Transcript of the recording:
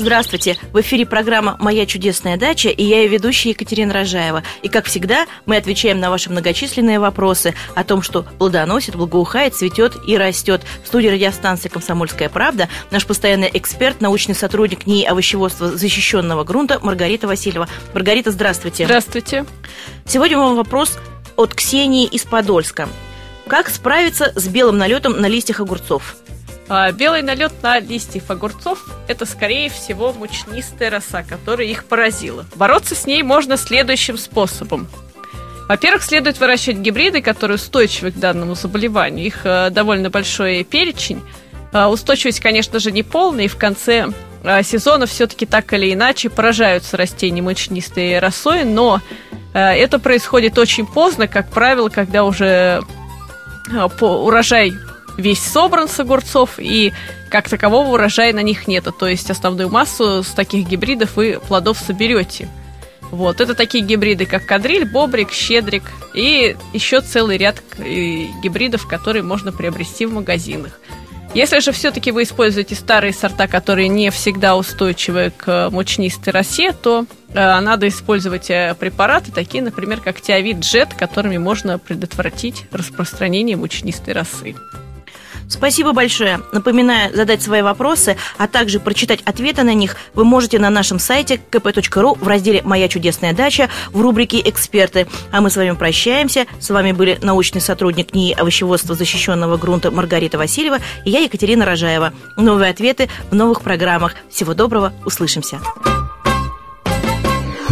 Здравствуйте! В эфире программа «Моя чудесная дача» и я ее ведущая Екатерина Рожаева. И, как всегда, мы отвечаем на ваши многочисленные вопросы о том, что плодоносит, благоухает, цветет и растет. В студии радиостанции «Комсомольская правда» наш постоянный эксперт, научный сотрудник НИИ овощеводства защищенного грунта Маргарита Васильева. Маргарита, здравствуйте! Здравствуйте! Сегодня вам вопрос от Ксении из Подольска. Как справиться с белым налетом на листьях огурцов? А белый налет на листьев огурцов – это, скорее всего, мучнистая роса, которая их поразила. Бороться с ней можно следующим способом. Во-первых, следует выращивать гибриды, которые устойчивы к данному заболеванию. Их э, довольно большой перечень. Э, устойчивость, конечно же, не полная, и в конце э, сезона все-таки так или иначе поражаются растения мучнистой росой, но э, это происходит очень поздно, как правило, когда уже э, урожай весь собран с огурцов, и как такового урожая на них нет. То есть основную массу с таких гибридов вы плодов соберете. Вот, это такие гибриды, как кадриль, бобрик, щедрик и еще целый ряд э, гибридов, которые можно приобрести в магазинах. Если же все-таки вы используете старые сорта, которые не всегда устойчивы к мучнистой росе, то э, надо использовать э, препараты, такие, например, как Тиавит Джет, которыми можно предотвратить распространение мучнистой росы. Спасибо большое. Напоминаю, задать свои вопросы, а также прочитать ответы на них вы можете на нашем сайте kp.ru в разделе «Моя чудесная дача» в рубрике «Эксперты». А мы с вами прощаемся. С вами были научный сотрудник НИИ овощеводства защищенного грунта Маргарита Васильева и я, Екатерина Рожаева. Новые ответы в новых программах. Всего доброго. Услышимся.